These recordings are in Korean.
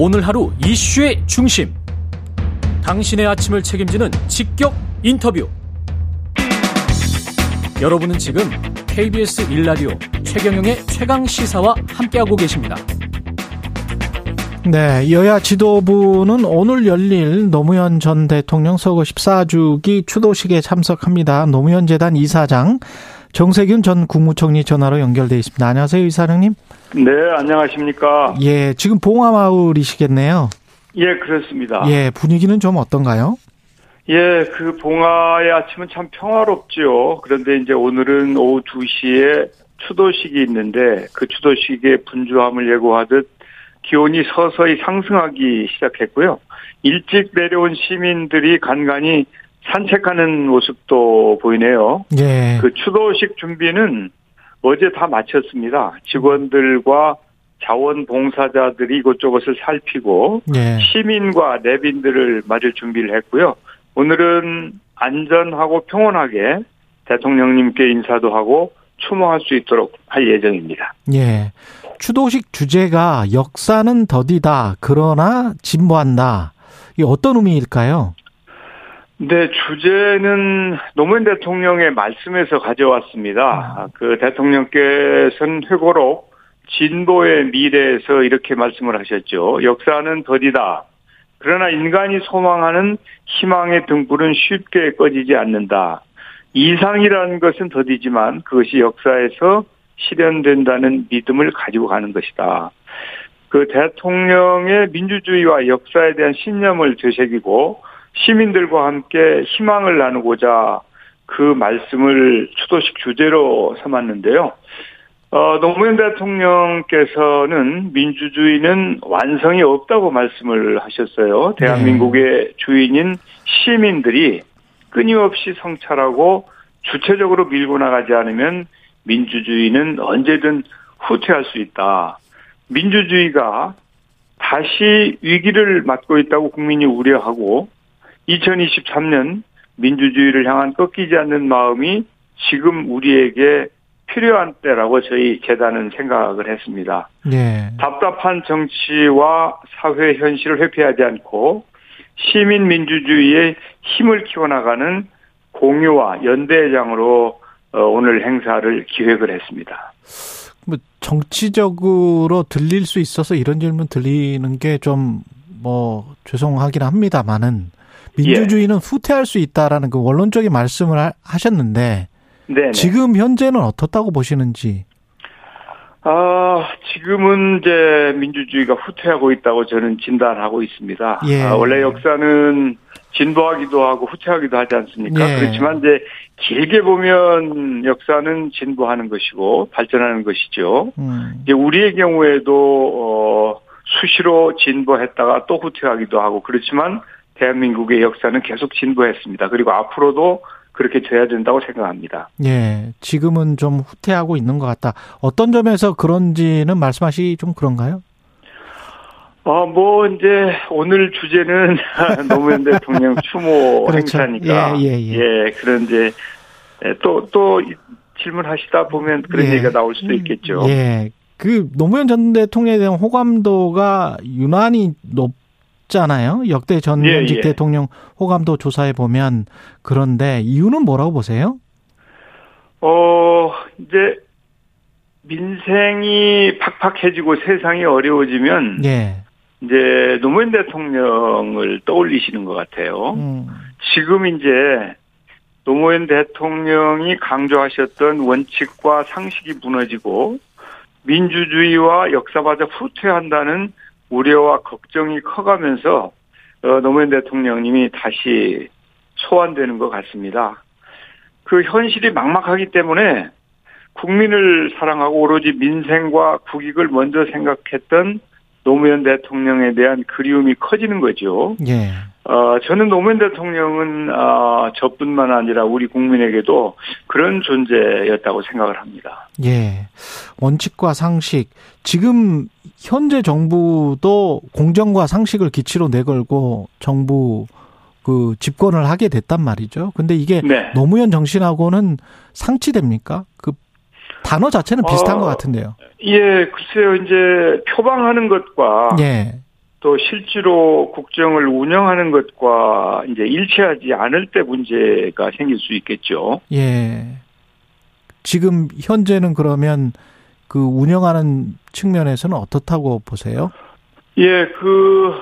오늘 하루 이슈의 중심. 당신의 아침을 책임지는 직격 인터뷰. 여러분은 지금 KBS 일라디오 최경영의 최강 시사와 함께하고 계십니다. 네, 여야 지도부는 오늘 열릴 노무현 전 대통령 서거 14주기 추도식에 참석합니다. 노무현 재단 이사장 정세균 전 국무총리 전화로 연결돼 있습니다. 안녕하세요, 이사장님. 네, 안녕하십니까. 예, 지금 봉화마을이시겠네요. 예, 그렇습니다. 예, 분위기는 좀 어떤가요? 예, 그 봉화의 아침은 참 평화롭지요. 그런데 이제 오늘은 오후 2시에 추도식이 있는데 그 추도식의 분주함을 예고하듯 기온이 서서히 상승하기 시작했고요. 일찍 내려온 시민들이 간간히 산책하는 모습도 보이네요. 예. 그 추도식 준비는 어제 다 마쳤습니다. 직원들과 자원봉사자들이 이곳저곳을 살피고 예. 시민과 내빈들을 맞을 준비를 했고요. 오늘은 안전하고 평온하게 대통령님께 인사도 하고 추모할 수 있도록 할 예정입니다. 예. 추도식 주제가 역사는 더디다. 그러나 진보한다. 이 어떤 의미일까요? 네, 주제는 노무현 대통령의 말씀에서 가져왔습니다. 그 대통령께서는 회고록 진보의 미래에서 이렇게 말씀을 하셨죠. 역사는 더디다. 그러나 인간이 소망하는 희망의 등불은 쉽게 꺼지지 않는다. 이상이라는 것은 더디지만 그것이 역사에서 실현된다는 믿음을 가지고 가는 것이다. 그 대통령의 민주주의와 역사에 대한 신념을 되새기고 시민들과 함께 희망을 나누고자 그 말씀을 추도식 주제로 삼았는데요. 어, 노무현 대통령께서는 민주주의는 완성이 없다고 말씀을 하셨어요. 대한민국의 주인인 시민들이 끊임없이 성찰하고 주체적으로 밀고 나가지 않으면 민주주의는 언제든 후퇴할 수 있다. 민주주의가 다시 위기를 맞고 있다고 국민이 우려하고 2023년 민주주의를 향한 꺾이지 않는 마음이 지금 우리에게 필요한 때라고 저희 재단은 생각을 했습니다. 예. 답답한 정치와 사회 현실을 회피하지 않고 시민 민주주의의 힘을 키워나가는 공유와 연대장으로 어, 오늘 행사를 기획을 했습니다. 뭐 정치적으로 들릴 수 있어서 이런 질문 들리는 게 좀 뭐 죄송하긴 합니다만은 민주주의는 예. 후퇴할 수 있다라는 그 원론적인 말씀을 하- 하셨는데 네. 지금 현재는 어떻다고 보시는지 아, 지금은 이제 민주주의가 후퇴하고 있다고 저는 진단하고 있습니다. 예. 아, 원래 역사는 진보하기도 하고 후퇴하기도 하지 않습니까? 예. 그렇지만 이제 길게 보면 역사는 진보하는 것이고 발전하는 것이죠. 음. 이제 우리의 경우에도 어, 수시로 진보했다가 또 후퇴하기도 하고 그렇지만 대한민국의 역사는 계속 진보했습니다. 그리고 앞으로도 그렇게 돼야 된다고 생각합니다. 예, 지금은 좀 후퇴하고 있는 것 같다. 어떤 점에서 그런지는 말씀하시기 좀 그런가요? 어, 뭐, 이제, 오늘 주제는 노무현 대통령 추모 그렇죠. 행사니까. 예, 예, 예. 그런 이제, 예, 또, 또 질문하시다 보면 그런 예. 얘기가 나올 수도 있겠죠. 예, 그 노무현 전 대통령에 대한 호감도가 유난히 높 잖아요. 역대 전현직 예, 예. 대통령 호감도 조사해 보면 그런데 이유는 뭐라고 보세요? 어, 이제, 민생이 팍팍해지고 세상이 어려워지면, 예, 이제, 노무현 대통령을 떠올리시는 것 같아요. 음, 지금 이제, 노무현 대통령이 강조하셨던 원칙과 상식이 무너지고 민주주의와 역사마저 후퇴한다는 우려와 걱정이 커가면서 어, 노무현 대통령님이 다시 소환되는 것 같습니다. 그 현실이 막막하기 때문에 국민을 사랑하고 오로지 민생과 국익을 먼저 생각했던 노무현 대통령에 대한 그리움이 커지는 거죠. 예, 어, 저는 노무현 대통령은, 어, 저뿐만 아니라 우리 국민에게도 그런 존재였다고 생각을 합니다. 예. 원칙과 상식. 지금 현재 정부도 공정과 상식을 기치로 내걸고 정부 그 집권을 하게 됐단 말이죠. 근데 이게 네. 노무현 정신하고는 상치됩니까? 그 단어 자체는 비슷한 어, 것 같은데요. 예, 글쎄요, 이제 표방하는 것과 예. 또 실제로 국정을 운영하는 것과 이제 일치하지 않을 때 문제가 생길 수 있겠죠. 예. 지금 현재는 그러면 그 운영하는 측면에서는 어떻다고 보세요? 예, 그,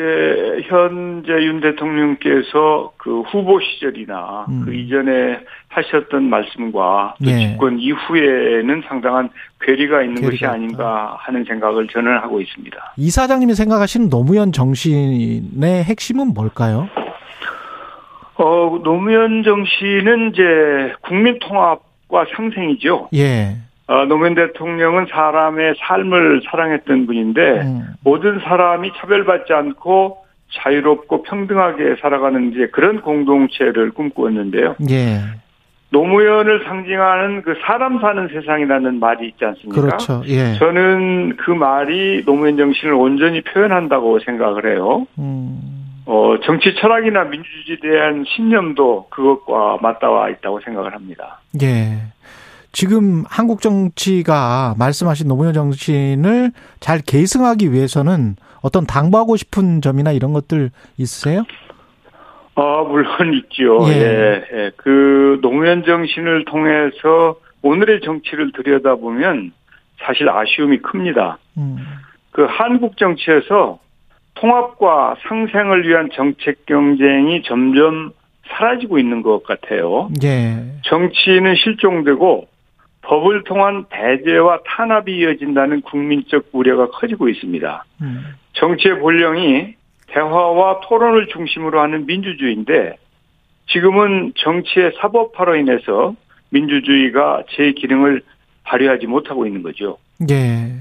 이제 현재 윤 대통령께서 그 후보 시절이나 음. 그 이전에 하셨던 말씀과 또 예. 집권 이후에는 상당한 괴리가 있는 것이 괴리가 아닌가 하는 생각을 저는 하고 있습니다. 이사장님이 생각하시는 노무현 정신의 핵심은 뭘까요? 어, 노무현 정신은 이제 국민 통합과 상생이죠. 예. 어, 노무현 대통령은 사람의 삶을 사랑했던 분인데 음. 모든 사람이 차별받지 않고 자유롭고 평등하게 살아가는 이제 그런 공동체를 꿈꾸었는데요. 예. 노무현을 상징하는 그 사람 사는 세상이라는 말이 있지 않습니까? 그렇죠. 예. 저는 그 말이 노무현 정신을 온전히 표현한다고 생각을 해요. 음. 어, 정치 철학이나 민주주의에 대한 신념도 그것과 맞닿아 있다고 생각을 합니다. 예. 지금 한국 정치가 말씀하신 노무현 정신을 잘 계승하기 위해서는 어떤 당부하고 싶은 점이나 이런 것들 있으세요? 아, 물론 있죠. 예. 예. 예. 그 노무현 정신을 통해서 오늘의 정치를 들여다보면 사실 아쉬움이 큽니다. 음. 그 한국 정치에서 통합과 상생을 위한 정책 경쟁이 점점 사라지고 있는 것 같아요. 예. 정치는 실종되고 법을 통한 배제와 탄압이 이어진다는 국민적 우려가 커지고 있습니다. 음. 정치의 본령이 대화와 토론을 중심으로 하는 민주주의인데 지금은 정치의 사법화로 인해서 민주주의가 제 기능을 발휘하지 못하고 있는 거죠. 예.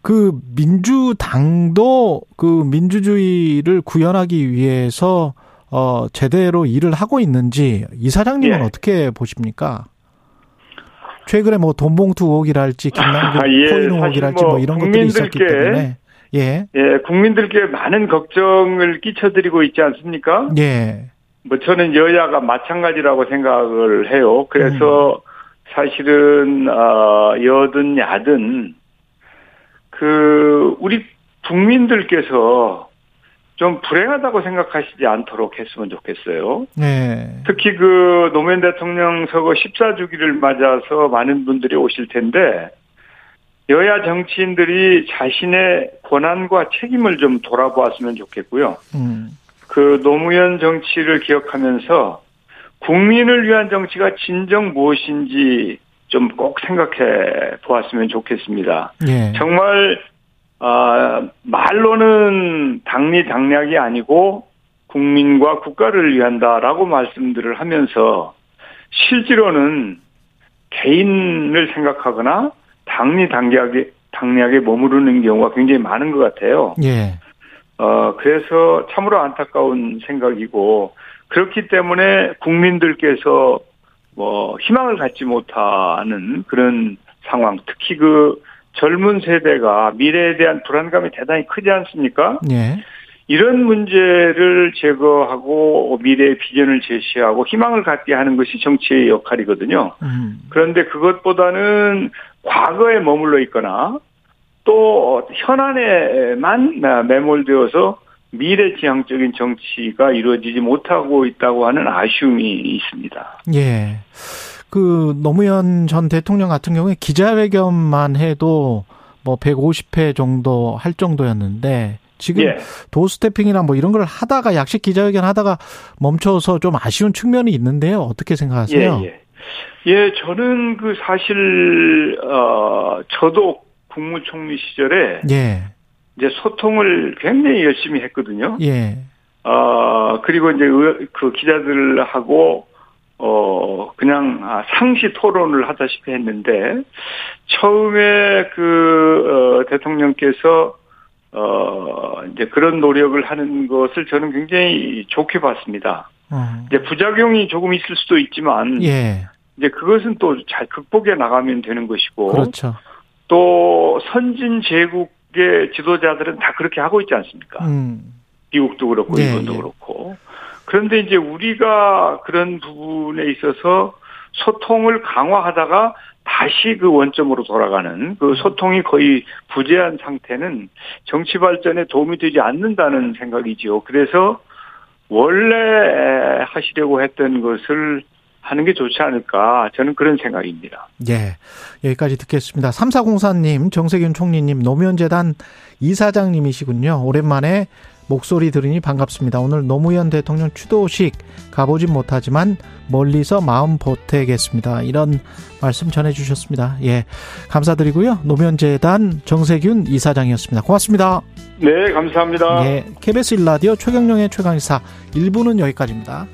그 민주당도 그 민주주의를 구현하기 위해서 어 제대로 일을 하고 있는지 이 사장님은 예. 어떻게 보십니까? 최근에 뭐 돈봉투 의혹이랄지 김남국 아, 예. 코인 의혹이랄지 뭐 뭐 이런 것들이 있었기 때문에 예. 예, 국민들께 많은 걱정을 끼쳐드리고 있지 않습니까? 예. 뭐 저는 여야가 마찬가지라고 생각을 해요. 그래서 사실은 어 여든 야든 그 우리 국민들께서 좀 불행하다고 생각하시지 않도록 했으면 좋겠어요. 예. 특히 그 노무현 대통령 서거 14주기를 맞아서 많은 분들이 오실 텐데 여야 정치인들이 자신의 권한과 책임을 좀 돌아보았으면 좋겠고요. 음. 그 노무현 정치를 기억하면서 국민을 위한 정치가 진정 무엇인지 좀 꼭 생각해 보았으면 좋겠습니다. 예. 정말 아, 말로는 당리 당략이 아니고 국민과 국가를 위한다라고 말씀들을 하면서 실제로는 개인을 생각하거나 당리 당략에 당략에 머무르는 경우가 굉장히 많은 것 같아요. 예. 어, 그래서 참으로 안타까운 생각이고, 그렇기 때문에 국민들께서 뭐, 희망을 갖지 못하는 그런 상황, 특히 그 젊은 세대가 미래에 대한 불안감이 대단히 크지 않습니까? 예. 이런 문제를 제거하고 미래의 비전을 제시하고 희망을 갖게 하는 것이 정치의 역할이거든요. 음. 그런데 그것보다는 과거에 머물러 있거나 또 현안에만 매몰되어서 미래 지향적인 정치가 이루어지지 못하고 있다고 하는 아쉬움이 있습니다. 예. 그 노무현 전 대통령 같은 경우에 기자회견만 해도 뭐 150회 정도 할 정도였는데 지금 예. 도스태핑이나 뭐 이런 걸 하다가 약식 기자회견 하다가 멈춰서 좀 아쉬운 측면이 있는데요. 어떻게 생각하세요? 예, 예. 예, 저는 그 사실 어 저도 국무총리 시절에 예. 이제 소통을 굉장히 열심히 했거든요. 예. 어 그리고 이제 의- 그 기자들하고 어 그냥 아, 상시 토론을 하다시피 했는데 처음에 그 어, 대통령께서 어 이제 그런 노력을 하는 것을 저는 굉장히 좋게 봤습니다. 어. 이제 부작용이 조금 있을 수도 있지만 예. 이제 그것은 또 잘 극복해 나가면 되는 것이고 그렇죠. 또 선진 제국의 지도자들은 다 그렇게 하고 있지 않습니까? 음. 미국도 그렇고 예, 일본도 예. 그렇고 그런데 이제 우리가 그런 부분에 있어서 소통을 강화하다가 다시 그 원점으로 돌아가는 그 소통이 거의 부재한 상태는 정치 발전에 도움이 되지 않는다는 생각이지요. 그래서 원래 하시려고 했던 것을 하는 게 좋지 않을까 저는 그런 생각입니다. 예. 여기까지 듣겠습니다. 3404님, 정세균 총리님, 노무현재단 이사장님이시군요. 오랜만에 목소리 들으니 반갑습니다. 오늘 노무현 대통령 추도식 가보진 못하지만 멀리서 마음 보태겠습니다. 이런 말씀 전해주셨습니다. 예. 감사드리고요. 노무현재단 정세균 이사장이었습니다. 고맙습니다. 네, 감사합니다. 예. KBS 1라디오 최경령의 최강의사 1부는 여기까지입니다.